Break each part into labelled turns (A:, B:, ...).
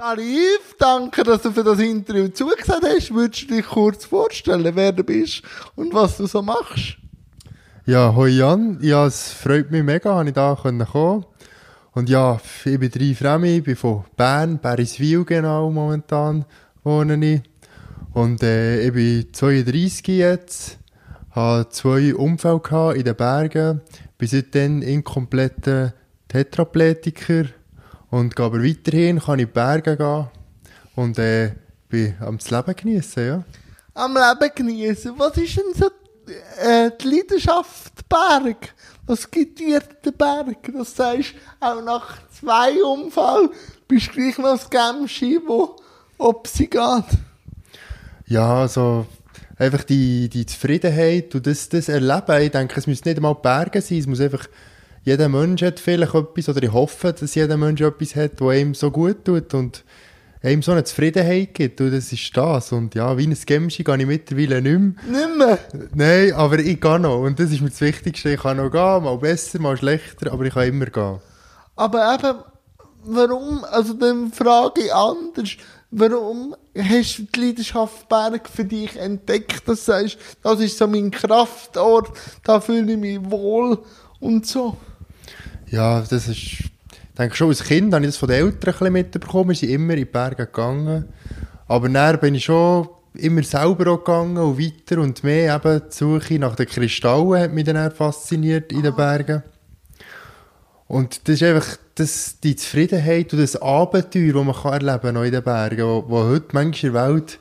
A: Tarif, danke, dass du für das Interview zugesagt hast. Würdest du dich kurz vorstellen, wer du bist und was du so machst?
B: Ja, hoi Jan. Ja, es freut mich mega, dass ich da kommen konnte. Und ja, ich bin drei Fremi, ich bin von Bern, Beriswil genau momentan wohne ich. Und äh, ich bin 32 jetzt, habe zwei Unfälle in den Bergen, bin seitdem inkompletter Tetraplegiker und gehe aber weiterhin, kann in die Berge gehen und äh, bin am Leben genießen, ja.
A: Am Leben genießen. Was ist denn so äh, die Leidenschaft Berg? Was gibt dir der Berg? Das sagst auch nach zwei Unfällen bist du gleich noch das Gemschi, wo ob sie geht.
B: Ja, also einfach die, die Zufriedenheit und das, das Erleben. Ich denke, es müssen nicht einmal Berge sein, es muss einfach jeder Mensch hat vielleicht etwas, oder ich hoffe, dass jeder Mensch etwas hat, was ihm so gut tut und ihm so eine Zufriedenheit gibt. Und das ist das. Und ja, wie ein Gemschi gehe ich mittlerweile nicht
A: mehr. Nicht mehr?
B: Nein, aber ich gehe noch. Und das ist mir das Wichtigste. Ich kann noch gehen, mal besser, mal schlechter, aber ich kann immer gehen.
A: Aber eben, warum, also dann frage ich anders, warum hast du die Leidenschaft Berg für dich entdeckt, dass du sagst, das ist so mein Kraftort, da fühle ich mich wohl und so?
B: Ja, das ist, ich denke schon als Kind habe ich das von den Eltern ein bisschen mitbekommen. Wir sind immer in die Berge gegangen. Aber dann bin ich schon immer selber auch gegangen und weiter und mehr eben die Suche nach den Kristallen hat mich dann fasziniert in den Bergen. Und das ist einfach das, die Zufriedenheit und das Abenteuer, das man kann erleben kann in den Bergen, wo, wo heute manchmal in der Welt,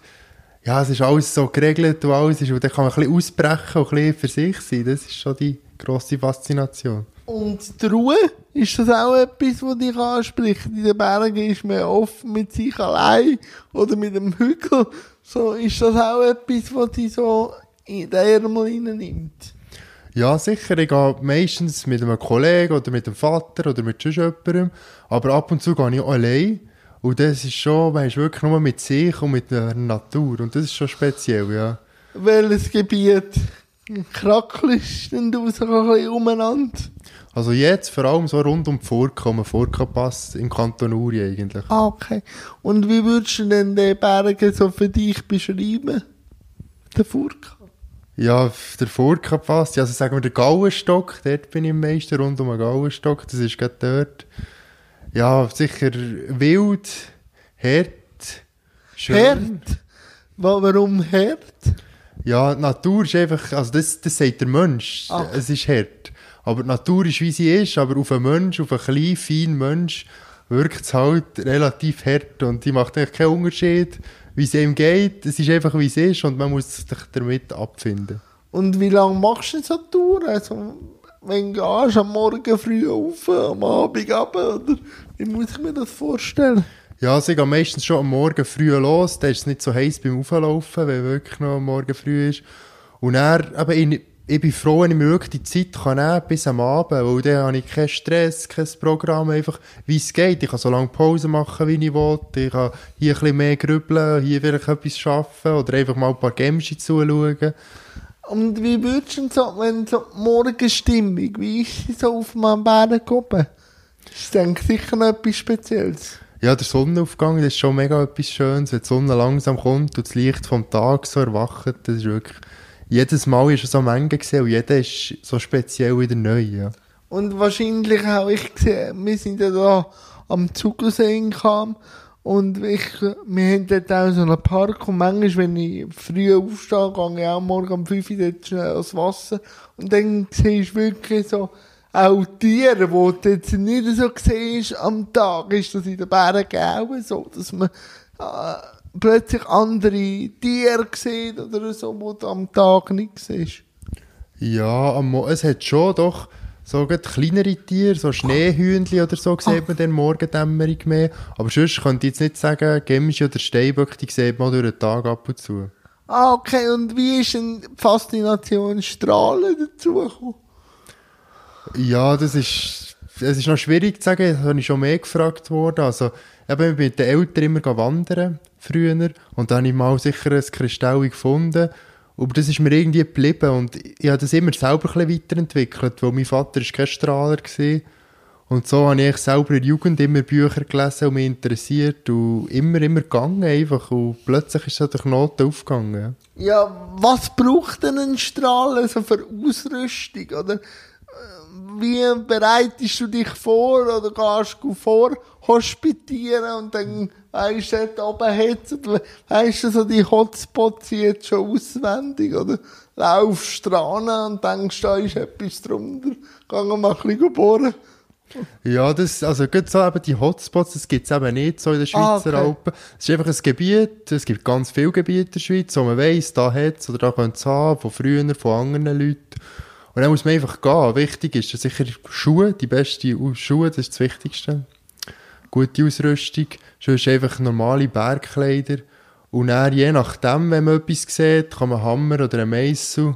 B: ja, es ist alles so geregelt und alles ist, und dann kann man ein bisschen ausbrechen und ein bisschen für sich sein. Das ist schon die grosse Faszination.
A: Und die Ruhe, ist das auch etwas, was dich anspricht? In den Bergen ist man oft mit sich allein oder mit dem Hügel. So, ist das auch etwas, was dich so in den Ärmel nimmt?
B: Ja, sicher. Ich gehe meistens mit einem Kollegen oder mit dem Vater oder mit sonst jemandem. Aber ab und zu gehe ich allein. Und das ist schon, man ist wirklich nur mit sich und mit der Natur. Und das ist schon speziell, ja.
A: Welches Gebiet krackelst denn du so ein bisschen umeinander?
B: Also jetzt vor allem so rund um die Furka, um Furka-Pass im Kanton Uri eigentlich.
A: Ah, okay. Und wie würdest du denn die Berge so für dich beschreiben? Der Furka?
B: Ja, der Furka passt. Also sagen wir der Gauenstock, dort bin ich am meisten, rund um den Gauenstock, das ist gerade dort. Ja, sicher wild, hart,
A: schön. Hart? Warum hart?
B: Ja, die Natur ist einfach, also das, das sagt der Mensch, Ach. es ist hart. Aber die Natur ist, wie sie ist, aber auf einen Mensch, auf einen kleinen, feinen Mensch, wirkt es halt relativ hart und die macht eigentlich keinen Unterschied, wie es ihm geht. Es ist einfach, wie es ist und man muss sich damit abfinden.
A: Und wie lange machst du so Touren? Also, wenn du gehst, am Morgen früh auf, am Abend ab, oder wie muss ich mir das vorstellen?
B: Ja, also ich gehe meistens schon am Morgen früh los, dann ist es nicht so heiß beim Auflaufen, weil wirklich noch am Morgen früh ist. Und dann, eben, ich bin froh, wenn ich mir wirklich die Zeit kann nehmen bis am Abend, weil dann habe ich keinen Stress, kein Programm, einfach wie es geht. Ich kann so lange Pause machen, wie ich will. Ich kann hier ein bisschen mehr grübeln, hier vielleicht etwas arbeiten oder einfach mal ein paar Games zuschauen.
A: Und wie würdest du so, wenn so die Morgenstimmung, wie ist sie so auf meinem Berg oben? Das ist, denke sicher noch etwas Spezielles.
B: Ja, der Sonnenaufgang, das ist schon mega etwas Schönes, wenn die Sonne langsam kommt und das Licht vom Tag so erwacht, das ist wirklich jedes Mal ist er so Menge gesehen und jeder ist so speziell wieder neu, ja.
A: Und wahrscheinlich auch ich gesehen, wir sind ja da am Zugersee kam und ich, wir haben dort auch so einen Park und manchmal, wenn ich früh aufstehe, gehe ich auch morgen um 5 Uhr dort schnell ans Wasser und dann siehst du wirklich so, auch Tiere, wo du jetzt nicht so siehst am Tag, ist das in den Bergen auch so, dass man, äh, plötzlich andere Tiere gesehen oder so, die du am Tag nicht siehst?
B: Ja, es hat schon doch so kleinere Tiere, so Schneehühnchen oder so, sieht man dann Morgendämmerung mehr. Aber sonst könnte ich jetzt nicht sagen, Gemische oder Steinböcke, die sieht man durch den Tag ab und zu.
A: Ah, okay. Und wie ist denn die Faszination Strahlen dazugekommen?
B: Ja, das ist, es ist noch schwierig zu sagen, das habe ich schon mehr gefragt worden. Also, bin mit den Eltern immer wandern früher und da habe ich mal sicher ein Kristall gefunden aber das ist mir irgendwie geblieben und ich habe das immer selber ein weiterentwickelt, weil mein Vater ist kein Strahler war Und so habe ich selber in der Jugend immer Bücher gelesen und mich interessiert und immer, immer gegangen einfach. Und plötzlich ist so der Knoten aufgegangen.
A: Ja, was braucht denn ein Strahl also für Ausrüstung? Oder äh, wie bereitest du dich vor oder gehst du vor hospitieren und dann weisst du, dort oben hat's, oder weisst du so die Hotspots jetzt schon auswendig oder laufst dran und denkst, da ist etwas drunter, gehen mal ein bisschen bohren.
B: Ja, das, also gerade so eben die Hotspots, das gibt es eben nicht so in den
A: Ah,
B: Schweizer
A: okay.
B: Alpen. Es ist einfach ein Gebiet, es gibt ganz viele Gebiete in der Schweiz, wo man weiss, da hat es oder da könnte es haben, von früher, von anderen Leuten. Und dann muss man einfach gehen. Wichtig ist sicher Schuhe, die beste Schuhe, das ist das Wichtigste. Gute Ausrüstung, sonst einfach normale Bergkleider. Und dann, je nachdem, wenn man etwas sieht, kann man einen Hammer oder einen Meißel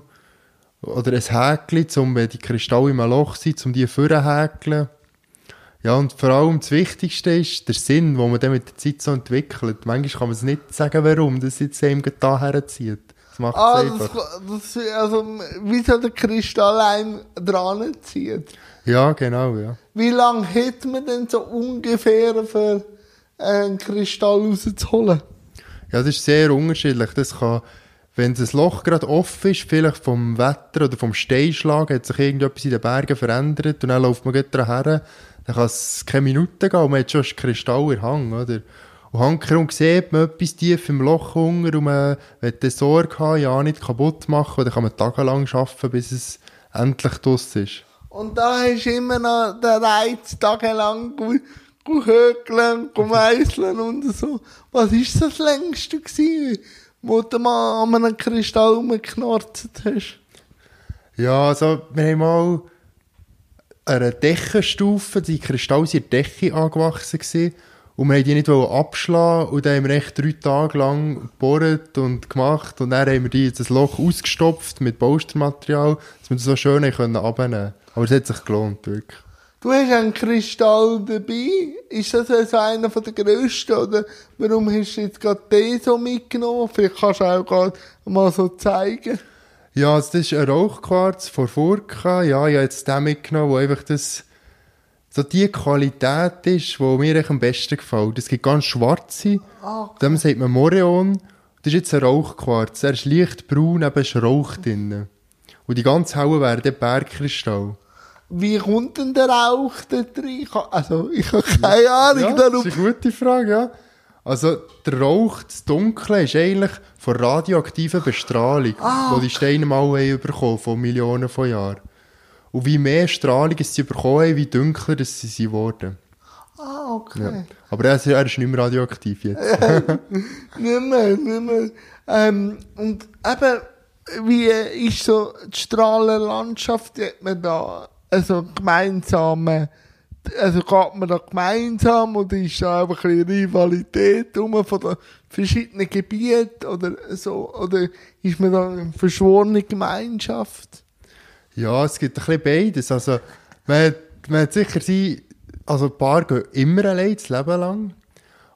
B: oder ein Häkchen, um wenn die Kristalle im Loch sind, um die vorzuhäkeln. Ja, und vor allem das Wichtigste ist der Sinn, den man dann mit der Zeit so entwickelt. Manchmal kann man es nicht sagen, warum das jetzt einem da herzieht. Das macht
A: Ah, das, das, also, wie so der Kristall einem dran zieht.
B: Ja, genau, ja.
A: Wie lange hätte man denn so ungefähr für einen Kristall rauszuholen?
B: Ja, das ist sehr unterschiedlich. Das kann, wenn das Loch gerade offen ist, vielleicht vom Wetter oder vom Steinschlag, hat sich irgendetwas in den Bergen verändert und dann läuft man gerade her, dann kann es keine Minuten gehen und man hat schon einen Kristall in Hang, oder? Und hankerum sieht man etwas tief im Loch unter und man will Sorge haben, ja nicht kaputt machen, und dann kann man tagelang arbeiten, bis es endlich draus ist.
A: Und da du immer noch den Reiz, tagelang hökeln, gu meisseln und so. Was ist das längste gewesen, wo du mal an einem Kristall rumgeknarzt hast?
B: Ja, also, wir haben mal eine Deckenstufe, die Kristalle sind in der Decke angewachsen gewesen, und wir wollten die nicht abschlagen und dann haben wir echt drei Tage lang gebohrt und gemacht und dann haben wir die, das Loch ausgestopft mit Baustermaterial, dass wir das so schön können abnehmen Aber es hat sich gelohnt, wirklich.
A: Du hast einen Kristall dabei. Ist das also einer von der grössten? Oder warum hast du jetzt gerade den so mitgenommen? Vielleicht kannst du auch gerade mal so zeigen.
B: Ja, also das ist ein Rauchquarz von Furka. Ja, ich habe jetzt den mitgenommen, wo einfach das, so die Qualität ist, die mir am besten gefällt. Es gibt ganz schwarze,
A: Ah,
B: dem sagt man Moreon. Das ist jetzt ein Rauchquarz. Er ist leicht braun, eben ist Rauch drin. Und die ganz hellen wären der Bergkristall.
A: Wie kommt denn der Rauch da ha- Also, ich habe keine Ahnung
B: Ja, das ist eine gute Frage, ja. Also, der Rauch, das Dunkle, ist eigentlich von radioaktiver Bestrahlung,
A: Ah,
B: die die Steine mal haben bekommen von Millionen von Jahren. Und wie mehr Strahlung sie bekommen haben, wie dunkler es sie sind worden.
A: Ah, okay.
B: Ja. Aber er ist, er ist nicht mehr radioaktiv jetzt.
A: Nicht mehr, nicht mehr. Ähm, und eben, wie ist so die Strahlenlandschaft, hat man da, also gemeinsam, äh, also geht man da gemeinsam oder ist da einfach ein bisschen Rivalität rum von den verschiedenen Gebieten oder so, oder ist man da eine verschworene Gemeinschaft?
B: Ja, es gibt ein bisschen beides. Also, man, man hat sicher sein, also ein paar gehen immer allein, das Leben lang.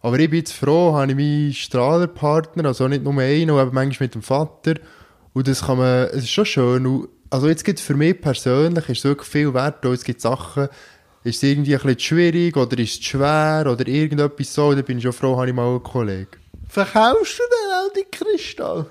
B: Aber ich bin jetzt froh, habe ich meinen Strahlerpartner, also nicht nur einen, aber manchmal mit dem Vater. Und das kann man, es ist schon schön. Und, also jetzt gibt für mich persönlich, ist es wirklich viel wert, es gibt Sachen, ist es irgendwie ein bisschen schwierig oder ist es schwer oder irgendetwas so, da bin ich schon froh, habe ich mal einen Kollegen.
A: Verkaufst du denn auch die Kristalle?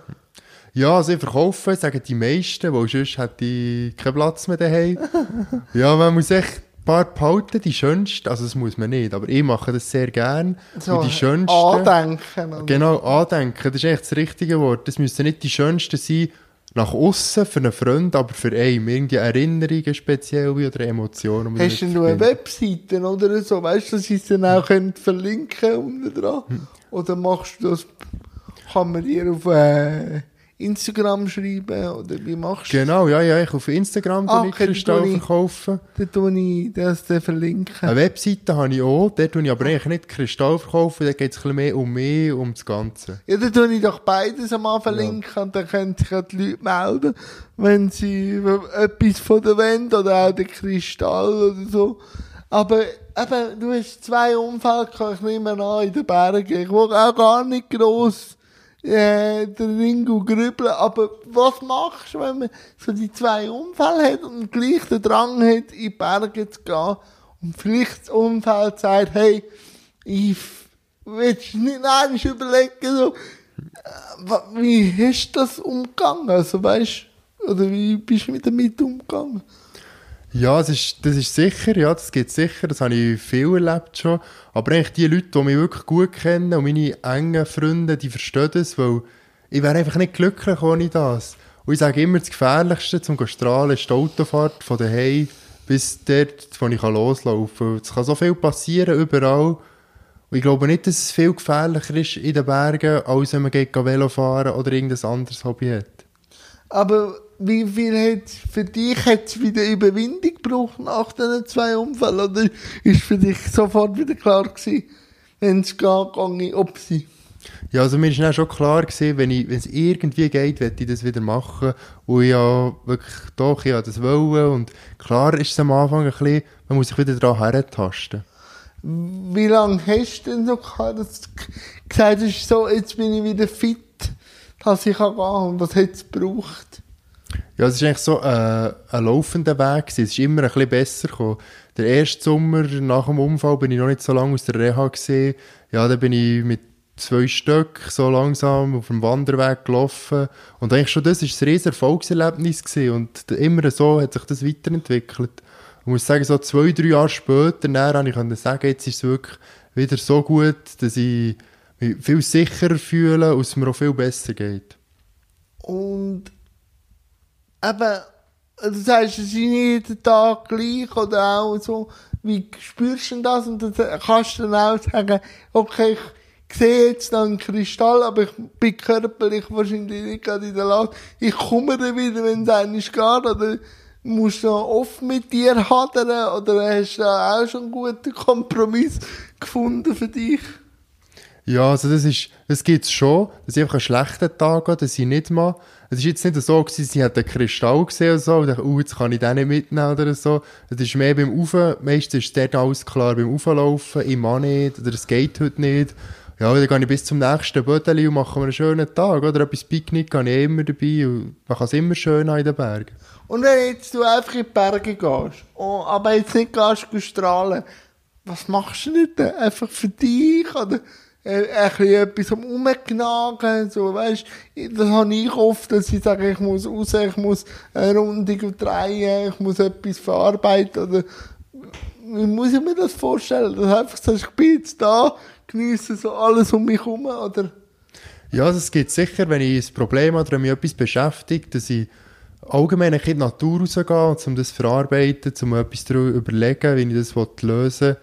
B: Ja, also ich verkaufe, sagen die meisten, weil sonst hätte ich keinen Platz mehr daheim. ja, man muss echt ein paar behalten, die schönsten, also das muss man nicht, aber ich mache das sehr gern.
A: So,
B: und die schönsten,
A: Andenken. oder?
B: genau, andenken, das ist echt das richtige Wort. Das müssen nicht die schönsten sein, nach außen für einen Freund, aber für einen. Irgendwie Erinnerungen speziell wie oder Emotionen. man
A: Hast du nur eine. Webseite oder so? Weißt du, dass ich es dann auch könnt verlinken unten dran?
B: Hm.
A: Oder machst du das, kann man dir auf äh, Instagram schreiben? Oder wie machst du
B: Genau, ja, ja, ich auf Instagram
A: Ah, okay,
B: Kristall verkaufen.
A: Dann tue ich das dann verlinken.
B: Eine Webseite habe ich auch, dort tue ich aber eigentlich nicht Kristall verkaufen, da geht es ein bisschen mehr um mich, um das Ganze.
A: Ja, dann tue ich doch beides einmal verlinken und dann können sich auch die Leute melden, wenn sie etwas von der Wand oder auch den Kristall oder so. Aber eben, du hast zwei Unfälle gehabt, ich nehme an, in den Bergen. Ich will auch gar nicht gross äh, den Ringo grübeln. Aber was machst du, wenn man so die zwei Unfälle hat und gleich den Drang hat, in die Berge zu gehen vielleicht das Umfeld sagt, hey, ich will nicht eines überlegen, so, äh, wie hast du das umgegangen? Also, weißt oder wie bist du damit umgegangen?
B: Ja, das ist, das ist sicher, ja, das geht sicher, das habe ich viel erlebt schon. Aber eigentlich die Leute, die mich wirklich gut kennen und meine engen Freunde, die verstehen das, weil ich wäre einfach nicht glücklich ohne das. Und ich sage immer, das Gefährlichste zum Strahlen ist die Autofahrt von daheim bis dort, wo ich loslaufen kann. Es kann so viel passieren, überall. Und ich glaube nicht, dass es viel gefährlicher ist in den Bergen, als wenn man Velo fahren oder irgendein anderes Hobby hat.
A: Aber wie viel hat für dich jetzt wieder Überwindung gebraucht nach diesen zwei Unfällen? Oder ist für dich sofort wieder klar gewesen, wenn es geht, gehe ich ob sie?
B: Ja, also mir war schon klar gewesen, wenn, es irgendwie geht, werde ich das wieder machen. Und ich ja wirklich doch, ich das wollen. Und klar ist es am Anfang ein bisschen, man muss sich wieder daran herentasten.
A: Wie lange hast du denn so gesagt, hast, so, jetzt bin ich wieder fit, dass ich gehen kann? Und was hat es gebraucht?
B: Ja, es ist eigentlich so äh, ein laufender Weg. Es ist immer ein bisschen besser gekommen. Der erste Sommer nach dem Unfall bin ich noch nicht so lange aus der Reha gesehen. Ja, da bin ich mit zwei Stück so langsam auf dem Wanderweg gelaufen. Und eigentlich schon das war ein riesen Erfolgserlebnis gewesen. Und immer so hat sich das weiterentwickelt. Ich muss sagen, so zwei, drei Jahre später, dann konnte ich sagen, jetzt ist es wirklich wieder so gut, dass ich mich viel sicherer fühle und es mir auch viel besser geht.
A: Und eben, du sagst, es ist nicht jeden Tag gleich oder auch so, wie spürst du das? Und dann kannst du dann auch sagen, okay, ich sehe jetzt noch einen Kristall, aber ich bin körperlich wahrscheinlich nicht gerade in der Lage. Ich komme dann wieder, wenn es eigentlich geht, oder musst du noch oft mit dir hadern, oder hast du auch schon einen guten Kompromiss gefunden für dich?
B: Ja, also das ist, das gibt's schon, dass ich einfach einen schlechten Tag habe, dass ich nicht mal, es ist jetzt nicht so gewesen, sie hat einen Kristall gesehen oder so, und dachte, oh, jetzt kann ich den nicht mitnehmen oder so. Es ist mehr beim Ufen, meistens ist dort alles klar, beim Auflaufen, ich mache nicht, oder es geht heute nicht. Ja, dann gehe ich bis zum nächsten Bödeli und mache mir einen schönen Tag, oder? Etwas Picknick gehe ich immer dabei und man kann es immer schön in den Bergen.
A: Und wenn jetzt du einfach in die Berge gehst, oh, aber jetzt nicht gehst, gehst strahlen, was machst du nicht? Einfach für dich, oder? Äh, ein bisschen etwas am Umgnagen, so, weißt, das habe ich oft, dass ich sage, ich muss raus, ich muss eine Rundung drehen, ich muss etwas verarbeiten, oder, wie muss ich mir das vorstellen? Dass einfach sagst, ich bin jetzt da, genieße so alles um mich herum, oder?
B: Ja, das geht sicher, wenn ich ein Problem habe oder mich etwas beschäftigt, dass ich allgemein in die Natur rausgehe, um das zu verarbeiten, um etwas darüber überlegen, wie ich das lösen will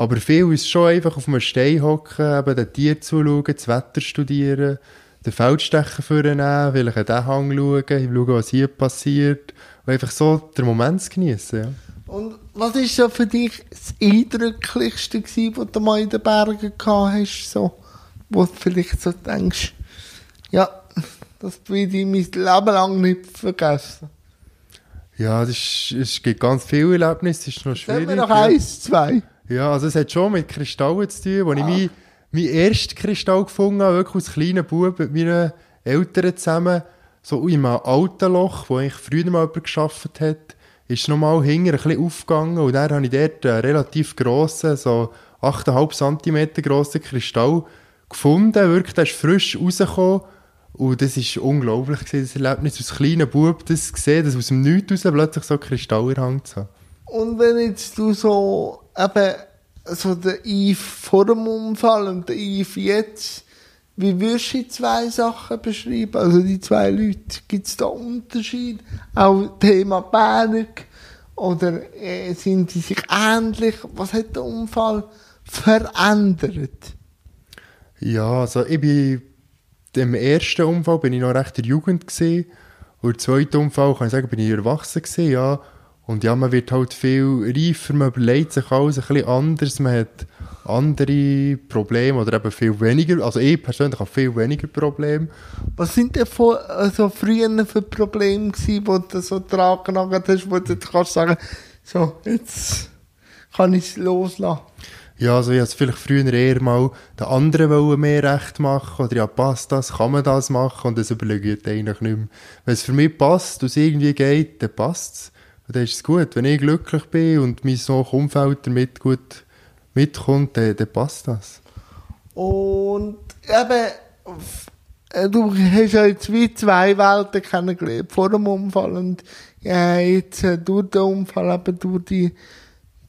B: aber viel ist schon einfach auf einem Stein hocken, eben den Tier zuschauen, das Wetter studieren, den Feldstecher vornehmen, vielleicht an den Hang schauen, schauen, was hier passiert. Und einfach so den Moment genießen. Ja.
A: Und was war so für dich das Eindrücklichste, gewesen, was du mal in den Bergen gehabt hast? So, wo du vielleicht so denkst, ja, das will ich mein Leben lang nicht vergessen.
B: Ja, es, gibt ganz viele Erlebnisse, es ist noch schwierig.
A: Sagen wir noch eins, zwei.
B: Ja, also es hat schon mit Kristallen zu tun, wo ah. ich meinen mein ersten Kristall gefunden habe, wirklich als kleiner Bub mit meinen Eltern zusammen, so in einem alten Loch, wo ich früher mal jemand gearbeitet hat, ist nochmal hinten ein bisschen aufgegangen und dann habe ich dort einen relativ grossen, so 8,5 cm grossen Kristall gefunden, wirklich, der ist frisch rausgekommen und das war unglaublich, das Erlebnis als kleiner Bub, das zu sehen, dass aus dem Nichts raus plötzlich so Kristall in der Hand zu haben.
A: Und wenn jetzt du so eben so der Eve vor dem Unfall und der Eve jetzt, wie würdest du die zwei Sachen beschreiben? Also die zwei Leute, gibt es da Unterschied? Auch Thema Berg? Oder äh, sind die sich ähnlich? Was hat der Unfall verändert?
B: Ja, also ich bin im ersten Unfall bin ich noch recht in der Jugend gesehen und im zweiten Unfall kann ich sagen, bin ich erwachsen gewesen, ja. Und ja, man wird halt viel reifer, man überlegt sich alles ein bisschen anders, man hat andere Probleme oder eben viel weniger, also ich persönlich habe viel weniger Probleme.
A: Was sind denn von, also früher für Probleme gewesen, wo du so dran genagelt hast, wo du kannst sagen, so, jetzt kann ich es loslassen?
B: Ja, also ich habe vielleicht früher eher mal den anderen wollen mehr recht machen oder ja, passt das, kann man das machen und das überlege ich eigentlich nicht mehr. Wenn es für mich passt und es irgendwie geht, dann passt es dann ist es gut. Wenn ich glücklich bin und mein Umfeld damit gut mitkommt, dann, dann passt das.
A: Und eben, äh, du hast ja jetzt wie zwei Welten kennengelernt, vor dem Unfall und ja, jetzt äh, durch den Unfall, eben durch die,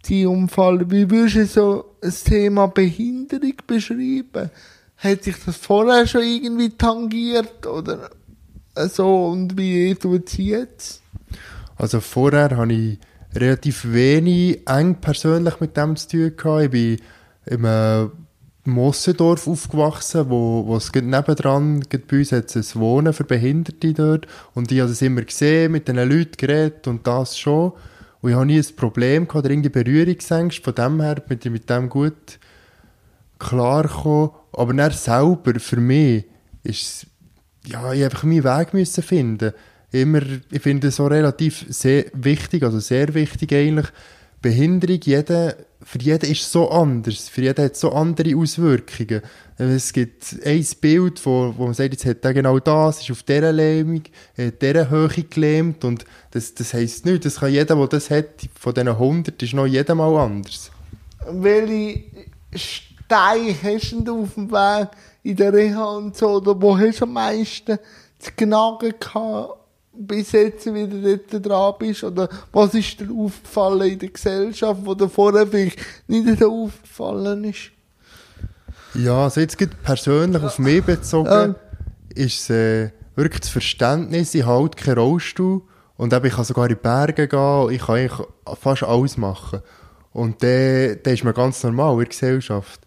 A: die Unfall. Wie würdest du so das Thema Behinderung beschreiben? Hat sich das vorher schon irgendwie tangiert oder äh, so und wie tut es jetzt?
B: Also vorher habe ich relativ wenig eng persönlich mit dem zu tun gehabt. Ich bin im äh, Mossendorf aufgewachsen, wo, wo es nebendran, bei uns hat ein Wohnen für Behinderte dort. Und ich habe es immer gesehen, mit den Leuten geredet und das schon. Und ich habe nie ein Problem gehabt oder irgendwie Berührungsängste. Von dem her bin ich mit dem gut klargekommen. Aber dann selber, für mich, ist ja, ich einfach meinen Weg müssen finden. Immer, ich finde es so relativ sehr wichtig, also sehr wichtig eigentlich. Behinderung, jeder, für jeden ist so anders. Für jeden hat so andere Auswirkungen. Es gibt ein Bild, wo, wo man sagt, jetzt hat er genau das, ist auf dieser Lähmung, hat dieser Höhe gelähmt und das, das heisst nicht, das kann jeder, der das hat, von diesen 100, ist noch jedem mal anders.
A: welche Steine hast du auf dem Weg in der Reha und so, oder wo hast du am meisten zu knagen gehabt, bis jetzt wieder dort dran bist, oder was ist dir aufgefallen in der Gesellschaft, wo dir vorher vielleicht nicht so aufgefallen ist?
B: Ja, also jetzt geht persönlich auf mich bezogen,
A: Ja.
B: ist es äh, wirklich das Verständnis, ich halte keinen Rollstuhl und eben, ich kann sogar in die Berge gehen, ich kann eigentlich fast alles machen. Und dann, dann ist man ganz normal in der Gesellschaft.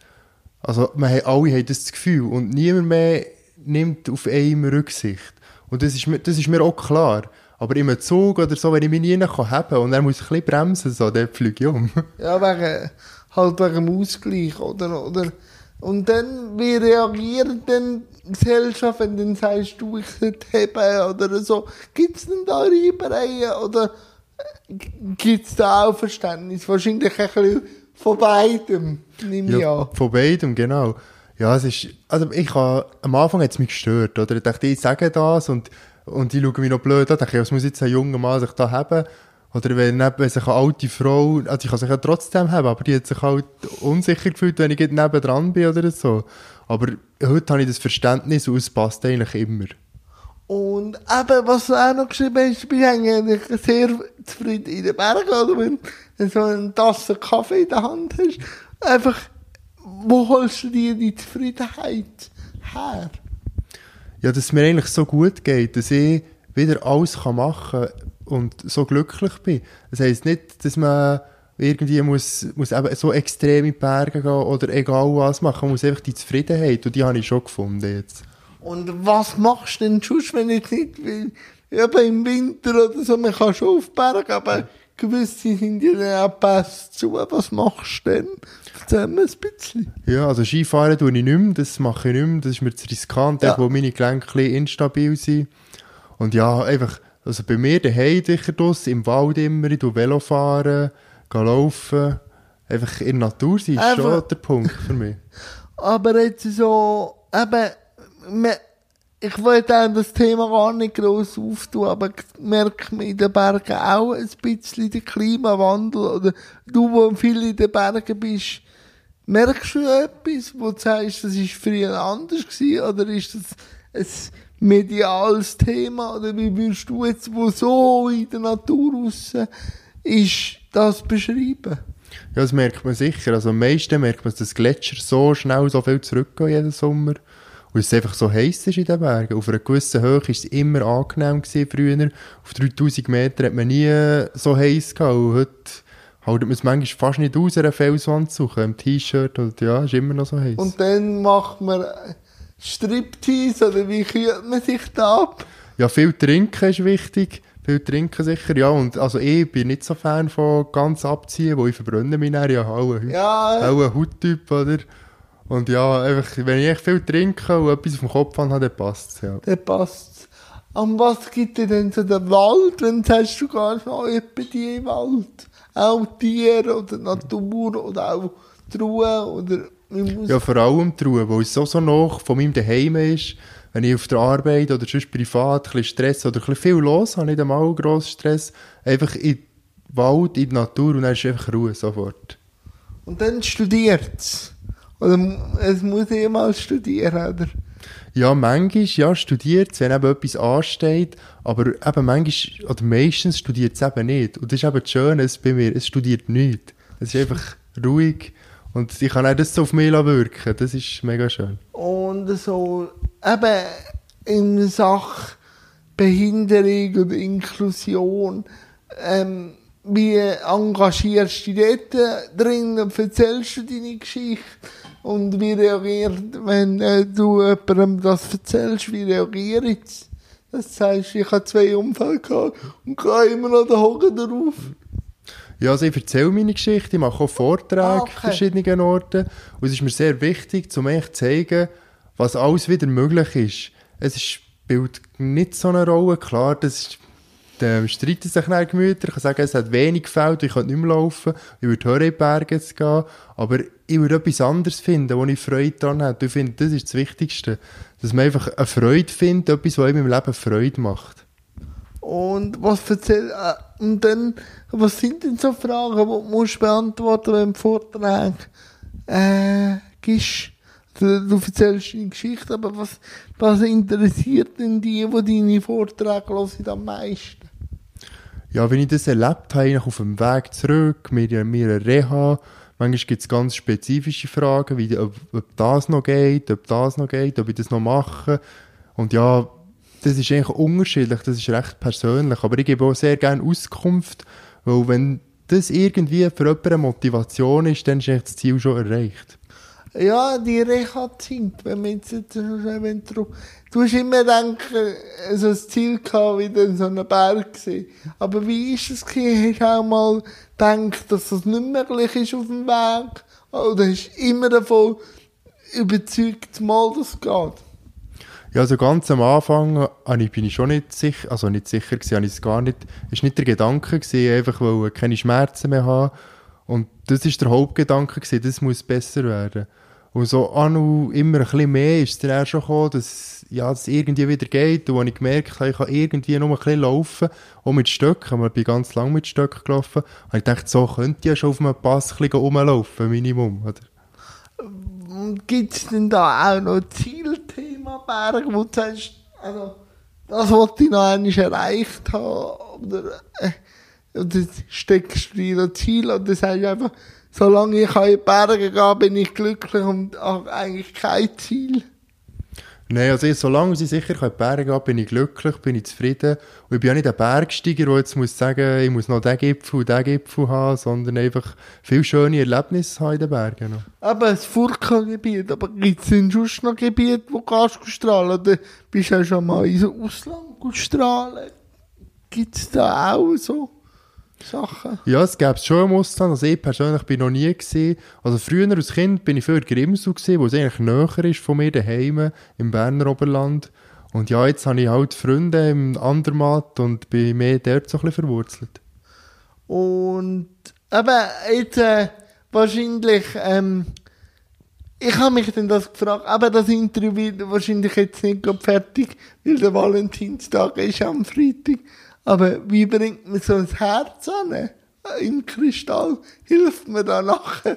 B: Also man hat, alle haben das Gefühl und niemand mehr nimmt auf einem Rücksicht. Und das ist, mir- das ist mir auch klar. Aber im Zug oder so, wenn ich mich nie kann haben und er muss ein bisschen bremsen, so, dann fliege ich um.
A: Ja, wegen, halt wegen dem Ausgleich, oder, oder, und dann, wie reagiert denn die Gesellschaft, wenn dann sagst, du, ich sollte heben, oder so, gibt's denn da Reibereien, oder gibt es da auch Verständnis? Wahrscheinlich ein bisschen von beidem, nehme ich
B: Ja,
A: an.
B: von beidem, genau. Ja, es ist, also ich habe, am Anfang hat es mich gestört, oder? Ich dachte, ich sage das und, und die schauen mich noch blöd an, dachte ich, was muss jetzt ein junger Mann sich da haben? Oder wenn, wenn sich eine alte Frau, also ich kann sich ja trotzdem haben, aber die hat sich halt unsicher gefühlt, wenn ich gerade nebendran bin oder so. Aber heute habe ich das Verständnis und es passt eigentlich immer.
A: Und eben, was du auch noch geschrieben hast, bin ich eigentlich sehr zufrieden in den Bergen, oder wenn du so eine Tasse Kaffee in der Hand hast. Einfach, wo holst du dir die Zufriedenheit her?
B: Ja, dass es mir eigentlich so gut geht, dass ich wieder alles kann machen und so glücklich bin. Das heisst nicht, dass man irgendwie muss, muss eben so extrem in die Berge gehen oder egal was machen. Man muss einfach die Zufriedenheit und die habe ich schon gefunden jetzt.
A: Und was machst du denn sonst, wenn jetzt nicht, weil, eben im Winter oder so, man kann schon auf Berge, aber gewisse sind ja auch Pässe zu. Was machst du denn? Erzähl mir ein bisschen.
B: Ja, also Skifahren tue ich nicht mehr, das mache ich nicht mehr, das ist mir zu riskant,
A: Ja.
B: wo meine Gelenke instabil sind. Und ja, einfach, also bei mir daheim sicher draussen, im Wald immer, ich tue Velo fahren, gehe laufen, einfach in der Natur sein, ist schon der Punkt für mich.
A: Aber jetzt so, eben, ich wollte das Thema gar nicht gross auftun, aber merke mir in den Bergen auch ein bisschen den Klimawandel. Oder du, wo viel in den Bergen bist, merkst du etwas, wo du sagst, das war früher anders gewesen, oder ist das ein mediales Thema, oder wie würdest du jetzt, wo so in der Natur raus ist, das beschreiben?
B: Ja, das merkt man sicher. Also am meisten merkt man, dass das Gletscher so schnell so viel zurückgehen jeden Sommer. Und es einfach so heiß ist in den Bergen. Auf einer gewissen Höhe war es immer angenehm gewesen früher. Auf 3000 Meter hat man nie so heiß gehabt. Und heute hält man es manchmal fast nicht aus, eine Felswand zu suchen, im T-Shirt. Und ja, ist immer noch so heiß.
A: Und dann macht man Striptease, oder wie kühlt man sich da ab?
B: Ja, viel trinken ist wichtig. Viel trinken sicher, ja. Und also ich bin nicht so Fan von ganz abziehen, wo ich verbrenne mich dann. Ja, auch
A: Ja,
B: auch ein Hauttyp, oder? Und ja, einfach, wenn ich echt viel trinke und etwas auf dem Kopf habe, dann passt es, ja.
A: dann passt's. An was gibt dir denn so der Wald, wenn du sagst, du gehst noch etwa die im Wald? Auch Tiere oder Natur oder auch die Ruhe oder
B: Ja, vor allem die Ruhe, weil es so, so noch von meinem Daheim ist. Wenn ich auf der Arbeit oder sonst privat ein bisschen Stress oder ein bisschen viel los habe, nicht einmal grossen Stress, einfach in Wald, in die Natur und dann ist einfach Ruhe sofort.
A: Und dann studiert's. Oder mu- es muss eh mal studieren, oder?
B: Ja, manchmal, ja, studiert wenn eben etwas ansteht, aber eben manchmal, oder meistens studiert es eben nicht. Und das ist eben das Schöne bei mir, es studiert nichts. Es ist einfach ruhig und ich kann auch das so auf mich wirken. Das ist mega schön.
A: Und so, eben in Sachen Behinderung oder Inklusion, ähm, wie engagierst du dich dort drin und erzählst du deine Geschichte? Und wie reagiert, wenn äh, du jemandem das erzählst, wie reagiert es? Das heißt, ich habe zwei Unfälle gehabt und gehe immer noch den Hocken drauf.
B: Ja, also ich erzähle meine Geschichte, ich mache auch Vorträge
A: Ah,
B: an
A: okay.
B: verschiedenen Orten. Und es ist mir sehr wichtig, um euch zu zeigen, was alles wieder möglich ist. Es spielt nicht so eine Rolle. Klar, das ist, ähm, streiten sich dann Gemüter. Ich kann sagen, es hat wenig gefällt, ich könnte nicht mehr laufen. Ich würde hören, in die Berge gehen. Aber ich würde etwas anderes finden, wo ich Freude daran habe. Ich finde, das ist das Wichtigste. Dass man einfach eine Freude findet, etwas, was einem im Leben Freude macht.
A: Und was erzähl, äh, und dann, was sind denn so Fragen, die du musst beantworten, wenn du Vortrag äh, gibst? Also, du erzählst deine Geschichte, aber was, was interessiert denn die, die deine Vorträge hören, am meisten?
B: Ja, wenn ich das erlebt habe, auf dem Weg zurück, mit mir Reha, manchmal gibt es ganz spezifische Fragen, wie ob, ob das noch geht, ob das noch geht, ob ich das noch mache. Und ja, das ist eigentlich unterschiedlich, das ist recht persönlich, aber ich gebe auch sehr gerne Auskunft, weil wenn das irgendwie für jemanden eine Motivation ist, dann ist das Ziel schon erreicht.
A: Ja, die Reha-Zeit, wenn wir jetzt, schon wenn du, du hast immer gedacht, äh, so ein Ziel gehabt, wie dann so einen Berg gesehen. Aber wie ist es gewesen? Hast du auch mal gedacht, dass das nicht möglich ist auf dem Weg? Oder hast du immer davon überzeugt, mal das geht?
B: Ja, also ganz am Anfang habe ich- bin ich schon nicht sicher, also nicht sicher gewesen, ich es gar nicht, ist nicht der Gedanke gewesen, einfach weil ich keine Schmerzen mehr habe. Und das ist der Hauptgedanke gewesen, das muss besser werden. Und so an und immer ein bisschen mehr ist es dann auch schon gekommen, dass, ja, es irgendwie wieder geht. Und ich gemerkt habe, ich kann irgendwie nur ein bisschen laufen, auch mit Stöcken, ich bin ganz lang mit Stöcken gelaufen, habe ich gedacht, so könnte ich ja schon auf einem Pass ein bisschen rumlaufen, Minimum, oder?
A: Und gibt es denn da auch noch Zielthema Berg, wo du sagst, also, das wollte ich noch einmal erreicht haben? Oder, äh, oder steckst du dir ein Ziel oder sagst du einfach, solange ich in die Berge gehe, bin ich glücklich und habe eigentlich kein Ziel?
B: Nein, also ich, solange ich sicher in die Berge gehen bin ich glücklich, bin ich zufrieden. Und ich bin ja nicht ein Bergsteiger, der jetzt muss sagen, ich muss noch den Gipfel und den Gipfel haben, sondern einfach viel schöne Erlebnisse haben in den Bergen. Noch.
A: Aber das Furka-Gebiet, aber gibt es denn sonst noch Gebiete, wo kannst du strahlen? Oder bist du auch schon mal ins Ausland strahlen? Gibt es da auch so Sachen?
B: Ja, es gäbe es schon im Ausland. Also ich persönlich bin noch nie gesehen. Also früher als Kind bin ich in Grimsau gesehen, wo es eigentlich näher ist von mir daheim im Berner Oberland. Und ja, jetzt habe ich halt Freunde im Andermatt und bin mehr dort so ein bisschen verwurzelt.
A: Und aber jetzt äh, wahrscheinlich, ähm, ich habe mich dann das gefragt, aber das Interview wird wahrscheinlich jetzt nicht fertig, weil der Valentinstag ist am Freitag. Aber wie bringt man so ein Herz an? Im Kristall hilft mir da nachher.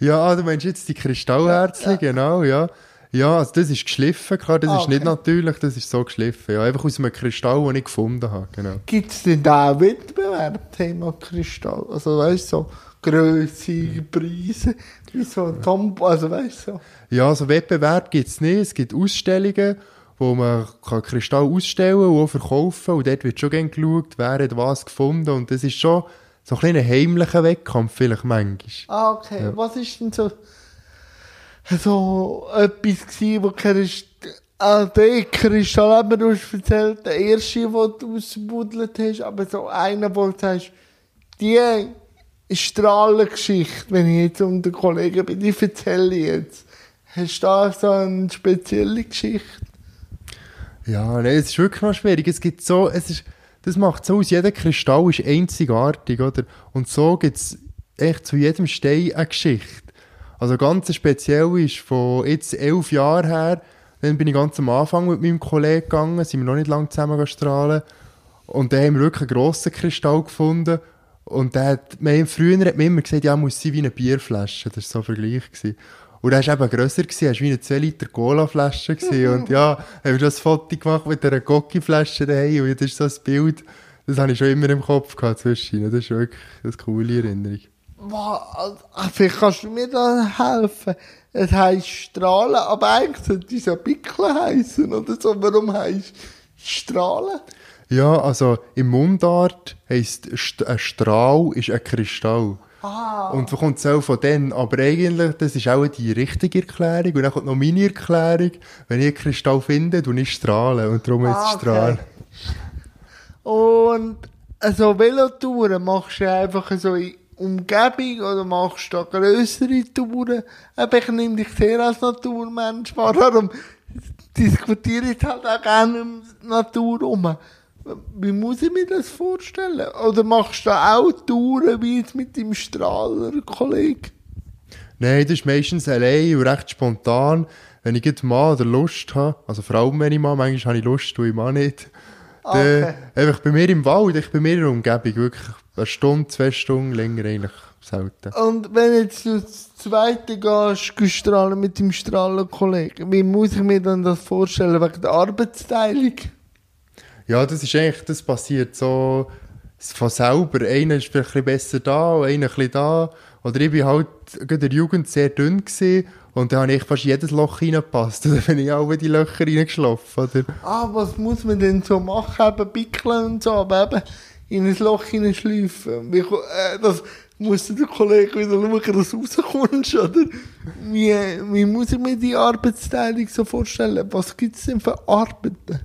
B: Ja, du meinst jetzt die Kristallherzchen, genau, ja. Ja, also das ist geschliffen, klar, das
A: Ah,
B: ist nicht
A: okay.
B: natürlich, das ist so geschliffen. Ja, einfach aus einem Kristall, den ich gefunden habe, genau.
A: Gibt es denn da auch Wettbewerb, Thema Kristall? Also weißt du, so Größe, Preise, wie so ein Tom, also weißt du, so.
B: Ja, also Wettbewerb gibt es nicht, es gibt Ausstellungen, wo man kann Kristall ausstellen und auch verkaufen und dort wird schon gerne geschaut, wer hat was gefunden und das ist schon so ein kleiner heimlicher Wettkampf vielleicht manchmal.
A: Ah, okay. Was ist denn so, so etwas gewesen, wo Christ, ah, der Kristall, aber du hast erzählt, der erste, den du ausgebuddelt hast, aber so einer, wo du sagst, die Strahlengeschichte, wenn ich jetzt unter Kollegen bin, die erzähle ich jetzt. Hast du da so eine spezielle Geschichte?
B: Ja, nee, es ist wirklich noch schwierig. Es gibt so, es ist, das macht so aus, jeder Kristall ist einzigartig, oder? Und so gibt es echt zu jedem Stein eine Geschichte. Also ganz speziell ist von jetzt elf Jahren her, dann bin ich ganz am Anfang mit meinem Kollegen gegangen, sind wir noch nicht lange zusammen strahlen. Und dann haben wir wirklich einen grossen Kristall gefunden. Und der hat, früher hat man immer gesagt, ja, muss sein wie eine Bierflasche. Das war so ein Vergleich. Gewesen. Und er war eben grösser, gewesen, war wie eine 2 Liter Cola-Flasche. und ja, haben wir das Foto gemacht mit einer Gocki-Flasche daheim. Und das ist so ein Bild, das habe ich schon immer im Kopf gehabt zwischen. Das ist wirklich eine coole Erinnerung.
A: Wow, also, vielleicht kannst du mir da helfen. Es heisst Strahlen, aber eigentlich sollte es ja Pickel heißen oder so. Warum heisst es Strahlen?
B: Ja, also im Mundart heisst St ein Strahl ist ein Kristall.
A: Ah.
B: Und wo kommt es auch von denen? Aber eigentlich, das ist auch die richtige Erklärung. Und dann kommt noch meine Erklärung. Wenn ich einen Kristall finde, dann ich strahlen. Und darum
A: Ah,
B: es Strahlen.
A: Und also Velotouren machst du einfach so in Umgebung oder machst du da grössere Touren? Aber ich nehme dich sehr als Naturmensch wahr, darum diskutiere ich halt auch gerne um Natur herum. Wie muss ich mir das vorstellen? Oder machst du da auch Touren wie jetzt mit deinem Strahler-Kollegen?
B: Nein, das ist meistens allein und recht spontan. Wenn ich mal oder Lust habe, also vor allem wenn ich mal, manchmal habe ich Lust, und ich mal nicht. Dann
A: Okay.
B: einfach bei mir im Wald, ich bei mir in der Umgebung, wirklich eine Stunde, zwei Stunden, länger eigentlich selten.
A: Und wenn jetzt du das zweite gehst, gehst strahlen mit dem Strahler-Kollegen, wie muss ich mir dann das vorstellen wegen der Arbeitsteilung?
B: Ja, das ist eigentlich, das passiert so von selber. Einer ist vielleicht ein besser da einer ein bisschen da. Oder ich bin halt in der Jugend sehr dünn gewesen und da habe ich fast jedes Loch reingepasst. Da bin ich auch in die Löcher reingeschlafen, oder?
A: Ah, was muss man denn so machen? Eben pickeln und so, aber eben in ein Loch hineinschleifen. Äh, das muss der Kollege wieder schauen, dass du rauskommst, oder? Wie, wie muss ich mir die Arbeitsteilung so vorstellen? Was gibt es denn für Arbeiten?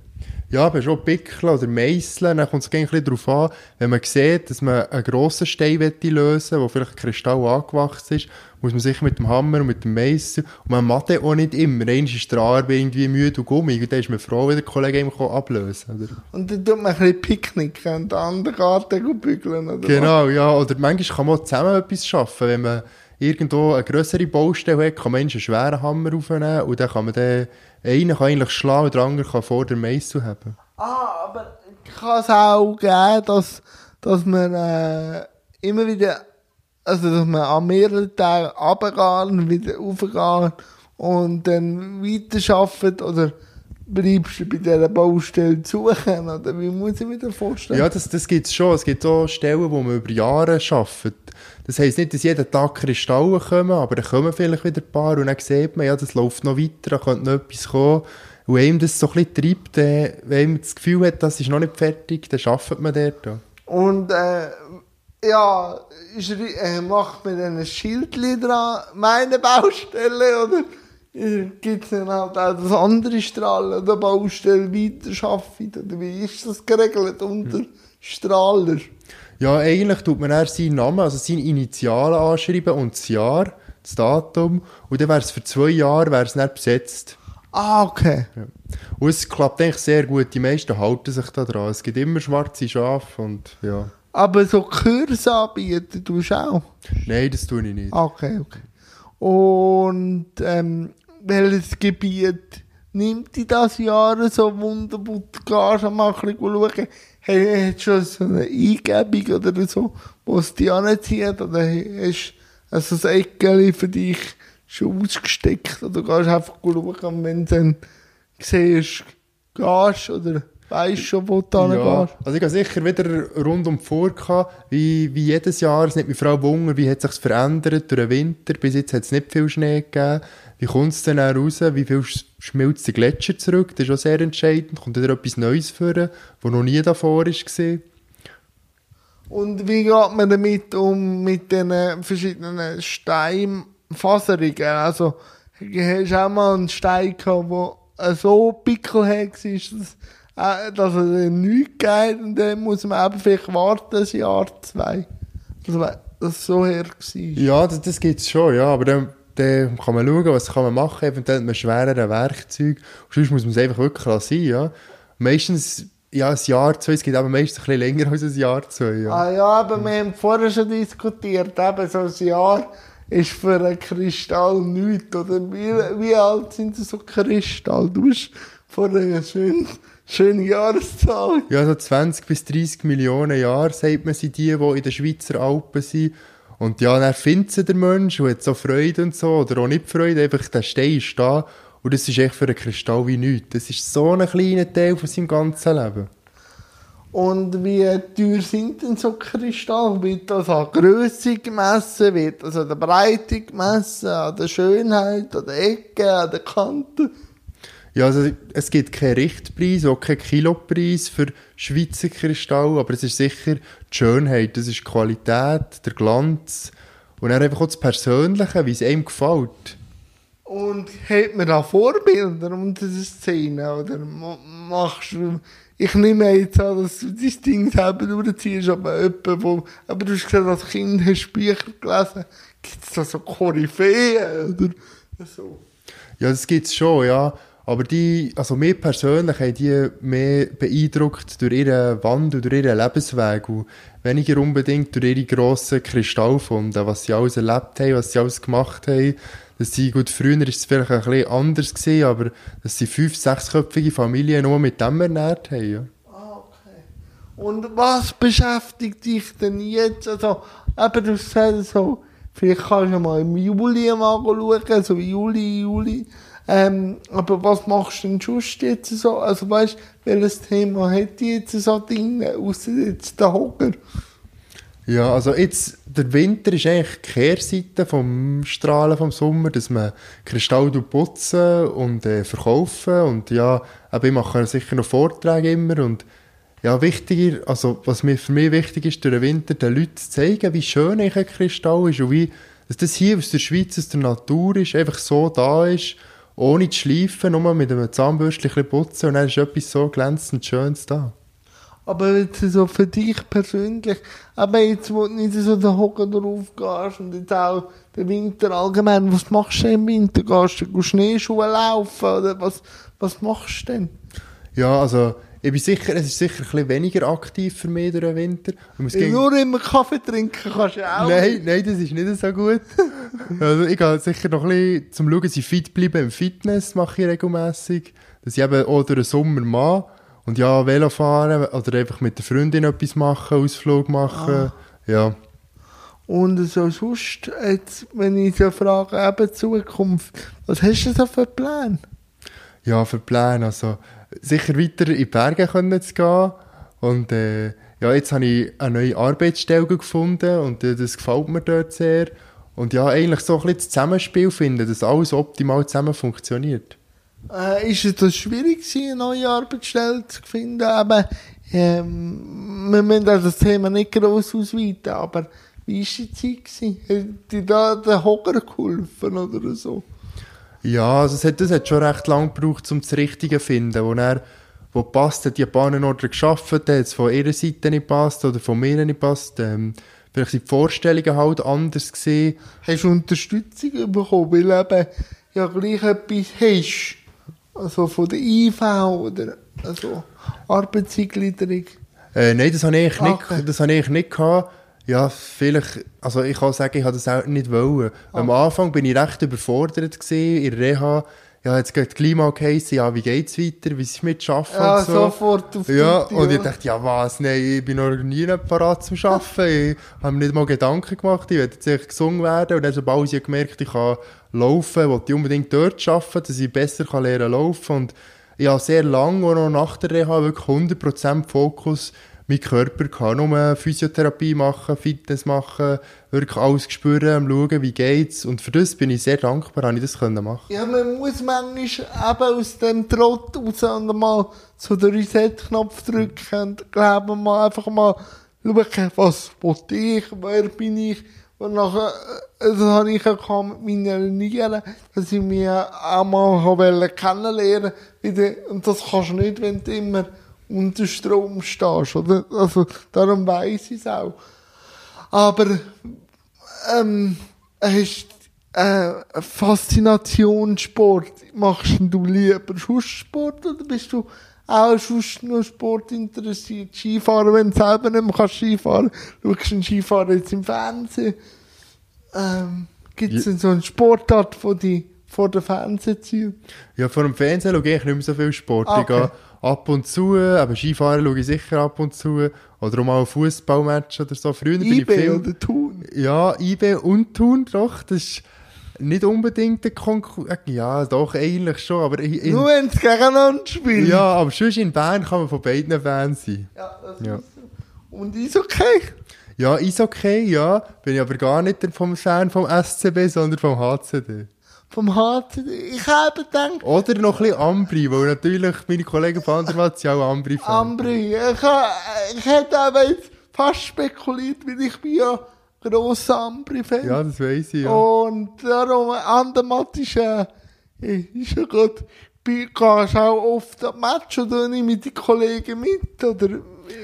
B: Ja, aber schon pickeln oder meißeln, dann kommt es ein bisschen darauf an, wenn man sieht, dass man einen grossen Stein lösen will, wo vielleicht ein Kristall angewachsen ist, muss man sich mit dem Hammer und mit dem Meißel, und man macht den auch nicht immer, einmal ist der Arm irgendwie müde und gummig, und dann ist man froh, wenn der Kollege ihm ablösen kann. Oder?
A: Und dann tut man ein bisschen picknicken und an den Garten gehen bügeln, oder?
B: Genau, ja. Oder manchmal kann man auch zusammen etwas schaffen. Wenn man irgendwo eine grössere Baustelle hat, kann man einen schweren Hammer aufnehmen und dann kann man den, einen kann eigentlich schlagen und der andere kann vor der Meißel haben.
A: Ah, aber kann es auch geben, dass, dass man äh, immer wieder, also dass man an mehreren Tagen runtergeht und wieder raufgeht und dann weiterarbeitet oder bleibst du bei dieser Baustelle suchen oder wie muss ich mir das vorstellen?
B: Ja, das, das gibt es schon. Es gibt auch Stellen, wo man über Jahre arbeitet. Das heisst nicht, dass jeden Tag Kristalle kommen, aber dann kommen vielleicht wieder ein paar und dann sieht man, ja, das läuft noch weiter, da könnte noch etwas kommen. Und wenn einem das so ein bisschen treibt, äh, wenn man das Gefühl hat, das ist noch nicht fertig, dann arbeitet man dort auch.
A: Und äh, ja, ist, äh, macht man dann ein Schild dran, meine Baustelle, oder gibt es dann halt auch das andere Strahlen oder Baustelle weiterarbeiten, oder wie ist das geregelt unter Strahler?
B: Ja, eigentlich tut man erst seinen Namen, also seine Initialen anschreiben und das Jahr, das Datum. Und dann wäre es für zwei Jahre wär's dann besetzt.
A: Ah, okay.
B: Ja. Und es klappt eigentlich sehr gut. Die meisten halten sich da dran. Es gibt immer schwarze Schafe und ja.
A: Aber so Kurse anbieten tust du auch?
B: Nein, das tue ich nicht.
A: Ah, Okay, okay. Und ähm, welches Gebiet nimmt die das Jahr so wunderbar? Gehst mal ein schauen. Hey, hast du schon so eine Eingebung oder so, wo es dich anzieht? Oder hast du also das Eckchen für dich schon ausgesteckt? Oder gehst du einfach schauen, wenn du dann siehst, gehst oder weißt schon, wo du
B: Ja,
A: hingehst?
B: also ich habe sicher wieder rund um gehabt, wie, wie jedes Jahr. Es nimmt mich Frau Wunder, wie hat sich verändert durch den Winter. Bis jetzt hat es nicht viel Schnee gegeben. Wie kommt es denn auch raus? Wie viel sch- schmilzt der Gletscher zurück? Das ist auch sehr entscheidend. Kommt wieder etwas Neues vor, was noch nie davor war?
A: Und wie geht man damit um mit den äh, verschiedenen Steinfaserungen? Also, hast du auch mal einen Stein gehabt, der äh, so pickelhart war, dass, äh, er dann nichts geht und dann muss man eben vielleicht warten, ein Jahr, zwei. Dass es so her war.
B: Ja, das, das gibt es schon, ja. Aber dann, dann kann man schauen, was kann man machen. Eventuell mit einem schwereren Werkzeug. Und sonst muss man es einfach wirklich lassen, ja. Meistens, ja, ein Jahr, zwei, es geht aber meistens ein bisschen länger als ein Jahr, zwei, ja.
A: Ah ja, aber wir haben vorher schon diskutiert, eben so ein Jahr ist für einen Kristall nichts. Oder wie, wie alt sind so Kristall? Du bist vor einer schönen, schönen Jahreszahl.
B: Ja, so 20 bis 30 Millionen Jahre, sagt man, sind die, die in den Schweizer Alpen sind. Und ja, dann findet sie der Mensch und hat so Freude und so, oder auch nicht Freude, einfach der Stein ist da. Und das ist echt für einen Kristall wie nichts. Das ist so ein kleiner Teil von seinem ganzen Leben.
A: Und wie teuer sind denn so Kristalle? Wird das an Größe gemessen? Wird das an der Breite gemessen? An der Schönheit? An der Ecke? An der Kante?
B: Ja, also es gibt keinen Richtpreis, auch keinen Kilopreis für Schweizer Kristall, aber es ist sicher die Schönheit, das ist die Qualität, der Glanz und dann einfach auch das Persönliche, wie es einem gefällt.
A: Und hat man da Vorbilder unter den Szenen? Oder ma- machst du, ich nehme jetzt an, dass du dein Ding selber durchziehst, aber jemand, wo, aber du hast gesagt, als Kind hast du Bücher gelesen. Gibt es da so Koryphäen? Oder so?
B: Ja, das gibt's schon, ja. Aber die, also mir persönlich haben die mehr beeindruckt durch ihren Wandel, durch ihren Lebensweg und weniger unbedingt durch ihre grossen Kristallfunde, was sie alles erlebt haben, was sie alles gemacht haben. Dass sie, gut, früher ist es vielleicht ein bisschen anders gewesen, aber dass sie fünf-, sechsköpfige Familien nur mit dem ernährt haben, ja.
A: Ah, okay. Und was beschäftigt dich denn jetzt? Also, eben, du sagst so, vielleicht kannst du mal im Juli mal schauen, so Juli, Juli. Ähm, aber was machst du denn sonst jetzt so? Also, weißt du, welches Thema hat die jetzt so drin, außer jetzt der Hocker?
B: Ja, also jetzt, der Winter ist eigentlich die Kehrseite vom Strahlen vom Sommer, dass man Kristall putzen und äh, verkaufen und ja, aber ich mache sicher noch Vorträge immer und ja, wichtiger, also was mir, für mich wichtig ist, durch den Winter den Leuten zu zeigen, wie schön ein Kristall ist und wie, dass das hier aus der Schweiz, aus der Natur ist, einfach so da ist, ohne zu schleifen, nur mit einem Zahnbürstchen putzen und dann ist etwas so glänzend Schönes da.
A: Aber jetzt so für dich persönlich, aber jetzt, wo du nicht so den Hocker drauf gehst und jetzt auch den Winter allgemein, was machst du denn im Winter? Gehst du Schneeschuhe laufen oder was, was machst du denn?
B: Ja, also ich bin sicher, es ist sicher ein bisschen weniger aktiv für mich durch den Winter. Ging-
A: Nur immer Kaffee trinken kannst du auch.
B: Nein, nein, das ist nicht so gut. also ich gehe sicher noch ein bisschen, zum Schauen, dass ich fit bleibe im Fitness, mache ich regelmässig. Dass ich eben auch durch den Sommer mache. Und ja, Velo fahren oder einfach mit der Freundin etwas machen, Ausflug machen. Ja.
A: Und so sonst, jetzt, wenn ich so frage, eben Zukunft, was hast du so für Pläne?
B: ja, für Pläne. Also, sicher weiter in die Berge können zu gehen. Und äh, ja, jetzt habe ich eine neue Arbeitsstelle gefunden und äh, das gefällt mir dort sehr. Und ja, eigentlich so ein bisschen das Zusammenspiel finden, dass alles optimal zusammen funktioniert.
A: Äh, ist es schwierig eine neue Arbeitsstelle zu finden? Aber, ähm, wir müssen das Thema nicht gross ausweiten, aber wie war die Zeit? Hat dir da der Hocker geholfen oder so?
B: Ja, also es hat, das hat schon recht lang gebraucht, um das Richtige zu finden, wo er wo passt, hat die Bahnen Order geschafft, hat es von ihrer Seite nicht passt oder von mir nicht passt. Ähm, vielleicht sind die Vorstellungen halt anders gesehen.
A: Hast du Unterstützung bekommen, weil eben ja gleich etwas hast? Also von der IV oder also Arbeitseingliederung?
B: Äh, nein, das habe ich eigentlich
A: Okay.
B: nicht, das habe ich nicht gehabt. Ja, vielleicht, also ich kann sagen, ich habe das auch nicht wollen. Am Anfang bin ich recht überfordert gewesen, in der Reha. Ja, jetzt geht die Klima geheissen, ja, wie geht's weiter, wie ist es mit Arbeiten
A: Ja,
B: und so.
A: sofort auf
B: Ja,
A: Tutti,
B: und ich
A: oder?
B: dachte, ja was, nein, ich bin noch nie parat zum Arbeiten. Ich habe mir nicht mal Gedanken gemacht, ich werde jetzt echt gesungen werden. Und dann, sobald ich gemerkt ich kann laufen, wollte ich unbedingt dort arbeiten, dass ich besser kann lernen laufen. Und ich habe sehr lange, auch noch nach der Reha, wirklich 100% Fokus meinen Körper gehabt. Nur Physiotherapie machen, Fitness machen, wirklich alles spüren, schauen, wie geht's. Und für das bin ich sehr dankbar, dass ich das können machen
A: Ja, man muss manchmal eben aus dem Trott raus und mal so den Reset-Knopf drücken und glauben mal einfach mal schauen, was wollte ich, wer bin ich. Und nachher, äh, das habe ich auch mit meinen Nieren, dass ich mich auch mal kennenlernen wollte. Und das kannst du nicht, wenn du immer unter Strom stehst, oder? Also, darum weiss ich es auch. Aber, ähm, hast äh, Faszination Sport. Machst du lieber Schusssport oder bist du auch sonst nur Sport interessiert? Skifahren, wenn du selber nicht mehr kannst Skifahren, schaust du einen Skifahrer jetzt im Fernsehen. Ähm, Gibt es denn so eine Sportart, die vor der Fernsehen ziehen?
B: Ja, vor dem Fernsehen schaue ich nicht mehr so viel Sport.
A: Ah,
B: Ich gehe
A: okay.
B: Ab und zu, aber Skifahren schaue ich sicher ab und zu. Oder auch mal ein Fußballmatch oder so. Früher bin ich
A: IB
B: viel...
A: oder Thun?
B: Ja, IB und Thun, doch. Das ist nicht unbedingt der Konkurrent. Ja, doch, eigentlich schon. Aber in,
A: Nur wenn es gegeneinander spielen.
B: ja, aber sonst in Bern kann man von beiden Fans sein.
A: ja das
B: Ja.
A: muss so. Und ist okay.
B: Ja, ist okay, ja. Bin ich aber gar nicht vom Fan vom SCB, sondern vom HCD.
A: Vom HCD. Ich habe gedacht,
B: Oder noch ein bisschen Ambri, weil natürlich meine Kollegen von Andermatt sind auch Ambri-Fans.
A: Ambri, ich, ha- ich hätte aber jetzt fast spekuliert, weil ich bin ja grosser Ambri-Fan.
B: Ja, das weiss ich, ja.
A: Und darum, Andermatt ist, äh, ist ja gut, gehst auch oft am Match oder nehme ich die Kollegen mit? Oder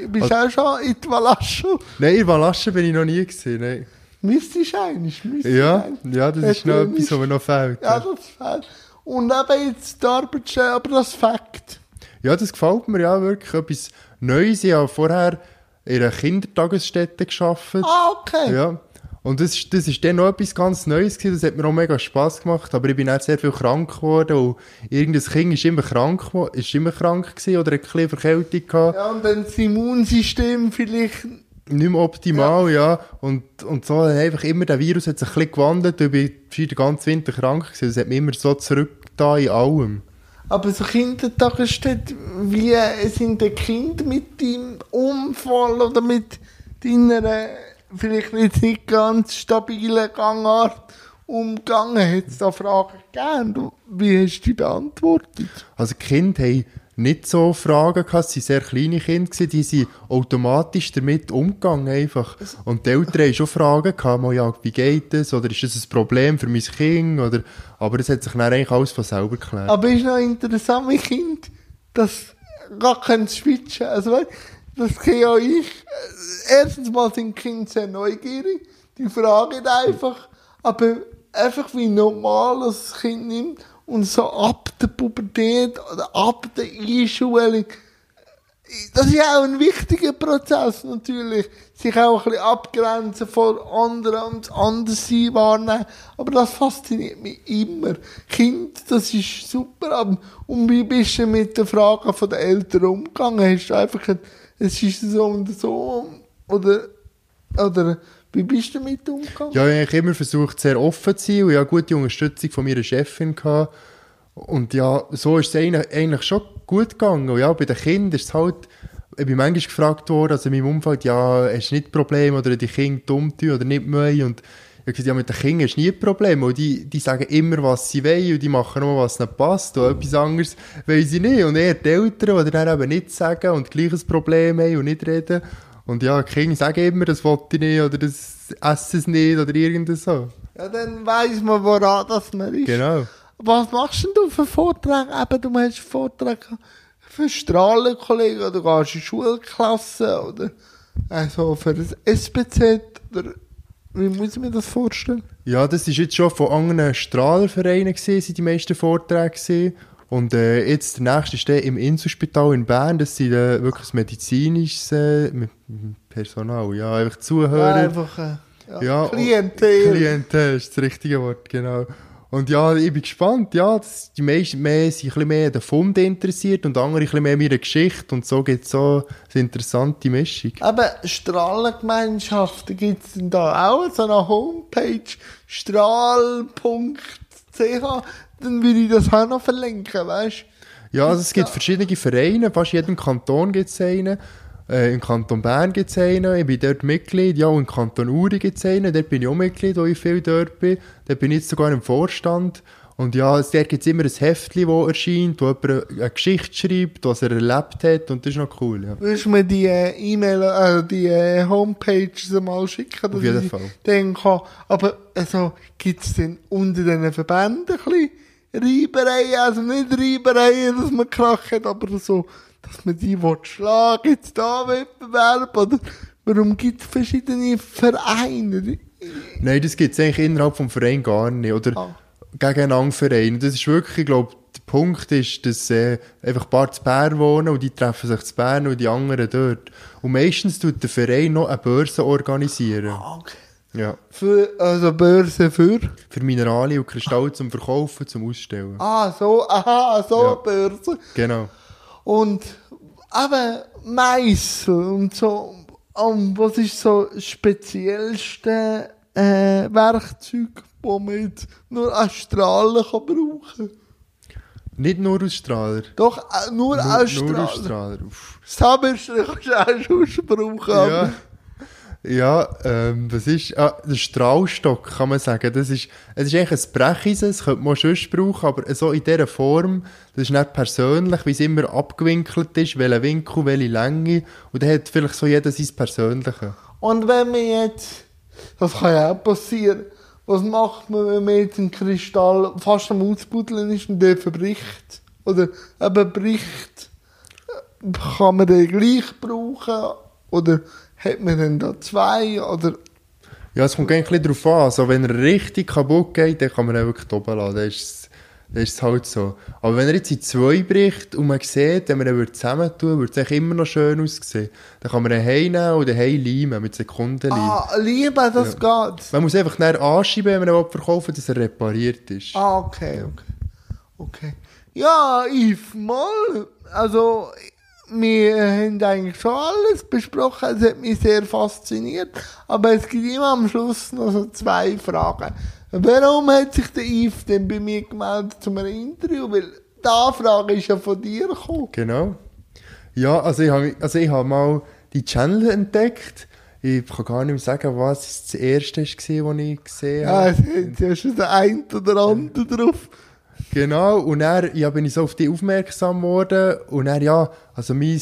A: bist du auch schon in die Valascho?
B: Nein, in Valasche bin ich noch nie gesehen, nein.
A: Müsstest du eigentlich, müsstest
B: Ja,
A: eigentlich.
B: ja, das ist noch etwas, was mir noch fehlt.
A: Ja, das fehlt. Und eben jetzt die Arbeitsstelle, aber das Fakt.
B: ja das gefällt mir ja wirklich. Etwas Neues. Ich habe vorher in einer Kindertagesstätte gearbeitet.
A: Ah, okay.
B: Ja. Und das, das ist dann noch etwas ganz Neues gewesen. Das hat mir auch mega Spass gemacht. Aber ich bin auch sehr viel krank geworden. Und irgendein Kind ist immer krank, ist immer krank gewesen oder hat ein bisschen Verkältung gehabt.
A: Ja, und dann das Immunsystem vielleicht.
B: Nicht mehr optimal, ja. Und, und so einfach immer, der Virus hat sich ein bisschen gewandelt. Ich bin fast den ganzen Winter krank gewesen. Das hat mich immer so zurück da in allem.
A: Aber so Kindertagesstätte, wie sind die Kinder mit deinem Unfall oder mit deiner vielleicht jetzt nicht ganz stabilen Gangart umgegangen? Hat es da Fragen gegeben? Wie hast du die beantwortet?
B: Also Kinder haben nicht so Fragen gehabt, es waren sehr kleine Kinder, die sind automatisch damit umgegangen einfach. Und die Eltern haben schon Fragen gehabt, ja, wie geht es, oder ist das ein Problem für mein Kind, oder, aber das hat sich dann eigentlich alles von selber geklärt.
A: Aber ist noch interessant, wie Kind das gar kein switchen. Also, das kenne ja ich. Erstens mal sind Kinder sehr neugierig. Die fragen einfach, aber einfach wie normal das Kind nimmt und so ab der Pubertät oder ab der Einschulung. Das ist ja auch ein wichtiger Prozess natürlich, sich auch ein bisschen abgrenzen von anderen und anders sein wahrnehmen. Aber das fasziniert mich immer. Kind, das ist super. Und wie bist du mit den Fragen von den Eltern umgegangen? Hast du einfach, gesagt, es ist so und so? Oder, oder wie bist du damit umgegangen?
B: Ja, ich habe immer versucht, sehr offen zu sein und ich gute Unterstützung von meiner Chefin. Gehabt. Und ja, so ist es eigentlich, schon gut gegangen. Und ja, bei den Kindern ist es halt, ich bin manchmal gefragt worden, also in meinem Umfeld, ja, hast du nicht Probleme oder die Kinder dumm tun oder nicht mögen. Und ich habe gesagt, ja, mit den Kindern ist nie ein Problem. Und die, die sagen immer, was sie wollen und die machen nur, was nicht passt. Und etwas anderes wollen sie nicht. Und eher die Eltern, die dann eben nicht sagen und gleich ein Problem haben und nicht reden. Und ja, die Kinder sagen immer, das wollte ich nicht oder das essen es nicht oder irgendwas so.
A: Ja, dann weiss man, woran das man ist.
B: Genau.
A: Was machst denn du für Vorträge? Eben, du hast Vorträge für Strahlenkollegen oder gehst in Schulklassen oder also für das SPZ oder wie muss ich mir das vorstellen?
B: Ja, das ist jetzt schon von anderen Strahlenvereinen sind die meisten Vorträge gewesen. Und äh, jetzt der nächste ist der im Inselspital in Bern. Das sind äh, wirklich medizinisches äh, Personal, ja, einfach
A: Ja,
B: Zuhörer.
A: einfach äh, ja,
B: Ja,
A: Klientel.
B: Klientel ist das richtige Wort, genau. Und ja, ich bin gespannt, ja, das, die meisten mehr sind ein bisschen mehr an den Funden interessiert und andere ein bisschen mehr an meiner Geschichte und so gibt es so eine interessante Mischung.
A: Aber Strahlengemeinschaften gibt es denn da auch so eine Homepage strahl.ch dann würde ich das auch noch verlinken, weißt du?
B: Ja, also es gibt verschiedene Vereine, fast in jedem Kanton gibt es einen. Äh, Im Kanton Bern gibt es einen, ich bin dort Mitglied. Ja, und im Kanton Uri gibt es einen, dort bin ich auch Mitglied, wo ich viel dort bin. Dort bin ich jetzt sogar im Vorstand. Und ja, es- gibt es immer ein Heftchen, das erscheint, wo jemand eine Geschichte schreibt, was er erlebt hat und das ist noch cool, ja.
A: Willst du mir die äh, E-Mail, äh, die äh, Homepage mal schicken? dass
B: Auf jeden
A: ich
B: Fall.
A: Dann kann. Aber also, gibt es denn unter diesen Verbänden ein bisschen Reibereien? Also nicht Reibereien, dass man Krach hat, aber so, dass man die will schlagen, gibt es da Wettbewerb? Oder warum gibt es verschiedene Vereine?
B: Nein, das gibt es eigentlich innerhalb vom Verein gar nicht. Oder
A: Ah.
B: Gegeneinander Vereine. Das ist wirklich, ich glaube, der Punkt ist, dass äh, einfach ein paar zu Bern wohnen und die treffen sich zu Bern und die anderen dort. Und meistens tut der Verein noch eine Börse organisieren.
A: Ah, okay.
B: Ja.
A: Für, also Börse für?
B: Für Mineralien und Kristalle zum Verkaufen, zum Ausstellen.
A: Ah, so, aha, so
B: Ja.
A: Börse.
B: Genau.
A: Und eben Meißel und so. Und was ist so das speziellste äh, Werkzeug, das man jetzt nur als Strahlen kann brauchen kann?
B: Nicht nur Ausstrahler.
A: Doch, äh, nur,
B: Nur,
A: als
B: nur
A: Strahlen.
B: Ausstrahler. Uff.
A: Zahnbürste kannst du auch schon brauchen.
B: Ja, ja ähm, was ist, ah, der Strahlstock kann man sagen, das ist, es ist eigentlich ein Brecheisen, das könnte man sonst brauchen, aber so in dieser Form, das ist nicht persönlich, wie es immer abgewinkelt ist, welcher Winkel, welche Länge, und dann hat vielleicht so jeder sein Persönliche.
A: Und wenn man jetzt, das kann ja auch passieren, was macht man, wenn man jetzt einen Kristall fast am Ausbuddeln ist und der verbricht? Oder eben bricht, kann man den gleich brauchen? Oder hat man dann da zwei? Oder,
B: Ja, es kommt ein bisschen darauf an, also wenn er richtig kaputt geht, dann kann man ihn wirklich oben lassen, dann ist dann ist es halt so. Aber wenn er jetzt in zwei bricht und man sieht, wenn man ihn zusammentun würde, würde es immer noch schön aussehen. Dann kann man ihn heimnehmen oder heimleimen mit Sekundenleim.
A: ah, Liebe, das geht.
B: Man muss einfach näher anschieben, wenn man ihn verkaufen dass er repariert ist.
A: Ah, okay, okay. Okay. Ja, Yves, mal. Also, wir haben eigentlich schon alles besprochen. Es hat mich sehr fasziniert. Aber es gibt immer am Schluss noch so zwei Fragen. Warum hat sich der Yves denn bei mir gemeldet zu einem Interview? Weil die Anfrage ist ja von dir gekommen.
B: Genau. Ja, also ich habe also ich hab mal die Channel entdeckt. Ich kann gar nicht mehr sagen, was das erste war, was ich gesehen
A: Ja,
B: habe.
A: es hat ja schon der ein oder andere drauf.
B: Genau, und dann ja, bin ich so auf die aufmerksam geworden. Und dann, ja, also mein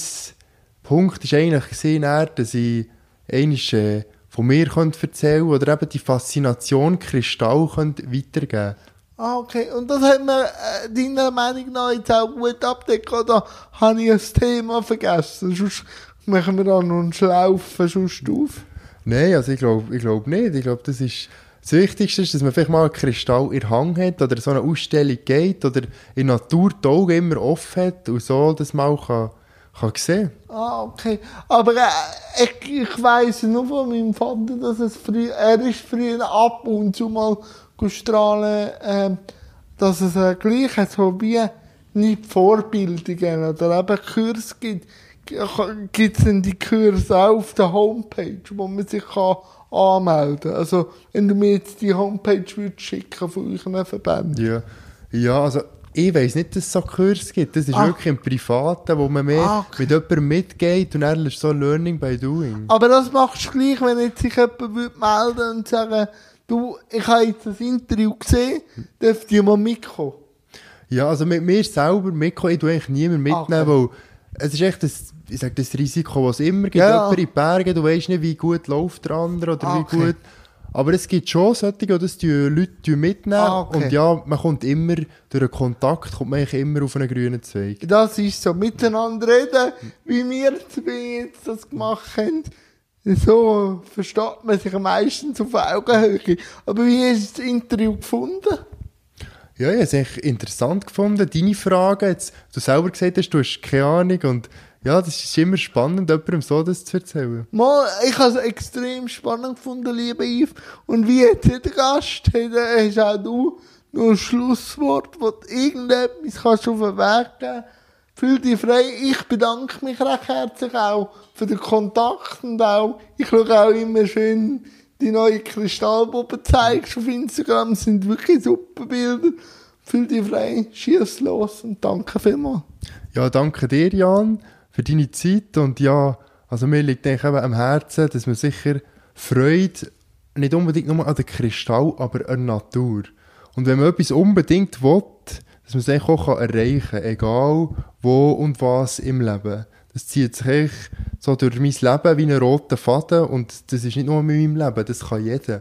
B: Punkt war eigentlich, gewesen, dann, dass ich einmal äh, von mir könnte erzählen oder eben die Faszination Kristall könnte weitergeben
A: Ah, okay. Und das hat mir äh, deiner Meinung nach jetzt auch gut abdeckt. Oder habe ich ein Thema vergessen? Sonst machen wir da noch einen Schlaufen sonst auf.
B: Nein, also ich glaube ich glaub nicht. Ich glaube, das ist das Wichtigste, ist, dass man vielleicht mal einen Kristall in der Hand hat oder so eine Ausstellung geht oder in Natur die Augen immer offen hat und so das mal kann, kann sehen
A: Ah, okay. Aber äh, ich, ich weiss nur von meinem Vater, dass es früher, er ist früher ab und zu mal strahlen, äh, dass es äh, gleich hat, so wie nicht Vorbildungen oder eben Kurs gibt. Gibt es denn die Kurse auch auf der Homepage, wo man sich kann anmelden kann? Also, wenn du mir jetzt die Homepage würdest schicken von euren Verbänden.
B: Ja, ja also ich weiss nicht, dass es so Kurs gibt. Das ist
A: Ah.
B: wirklich im Privaten, wo man mehr
A: Ah, okay.
B: mit jemandem mitgeht und dann ist so Learning by Doing.
A: Aber das machst du gleich, wenn jetzt sich jemand melden und sagen, du, ich habe jetzt das Interview gesehen, dürft ihr mal mitkommen?
B: Ja, also mit mir selber mitkommen, ich tue eigentlich niemanden mitnehmen,
A: Okay.
B: weil es ist echt das, ich sag, das Risiko, was es immer gibt.
A: Ja.
B: Jemand in die Berge, du weißt nicht, wie gut läuft der andere oder
A: Ah,
B: wie
A: okay.
B: gut. Aber es gibt schon solche, die das die Leute mitnehmen.
A: Ah, okay.
B: Und ja, man kommt immer, durch einen Kontakt kommt man eigentlich immer auf einen grünen Zweig.
A: Das ist so, miteinander reden, wie wir zwei jetzt das gemacht haben. So versteht man sich meistens auf Augenhöhe. Aber wie hast du das Interview gefunden?
B: Ja, ich habe es eigentlich interessant gefunden. Deine Fragen, jetzt, du selber gesagt hast, du hast keine Ahnung und ja, das ist immer spannend, jemandem so das zu erzählen.
A: Mal, ich habe es extrem spannend gefunden, lieber Yves. Und wie jetzt jeder Gast, hat, hast auch du noch ein Schlusswort, wo du irgendetwas kannst auf den Weg geben Fühl dich frei. Ich bedanke mich recht herzlich auch für den Kontakt und auch, ich schaue auch immer schön die neuen Kristallpuppen zeigst auf Instagram, das sind wirklich super Bilder. Fühl dich frei, schieß los und danke vielmals.
B: Ja, danke dir, Jan, für deine Zeit und ja, also mir liegt eigentlich eben am Herzen, dass man sicher Freude, nicht unbedingt nur an den Kristall, aber an der Natur. Und wenn man etwas unbedingt will, dass man es eigentlich auch erreichen kann, egal wo und was im Leben. Das zieht sich eigentlich so durch mein Leben wie ein roter Faden und das ist nicht nur mit meinem Leben, das kann jeder.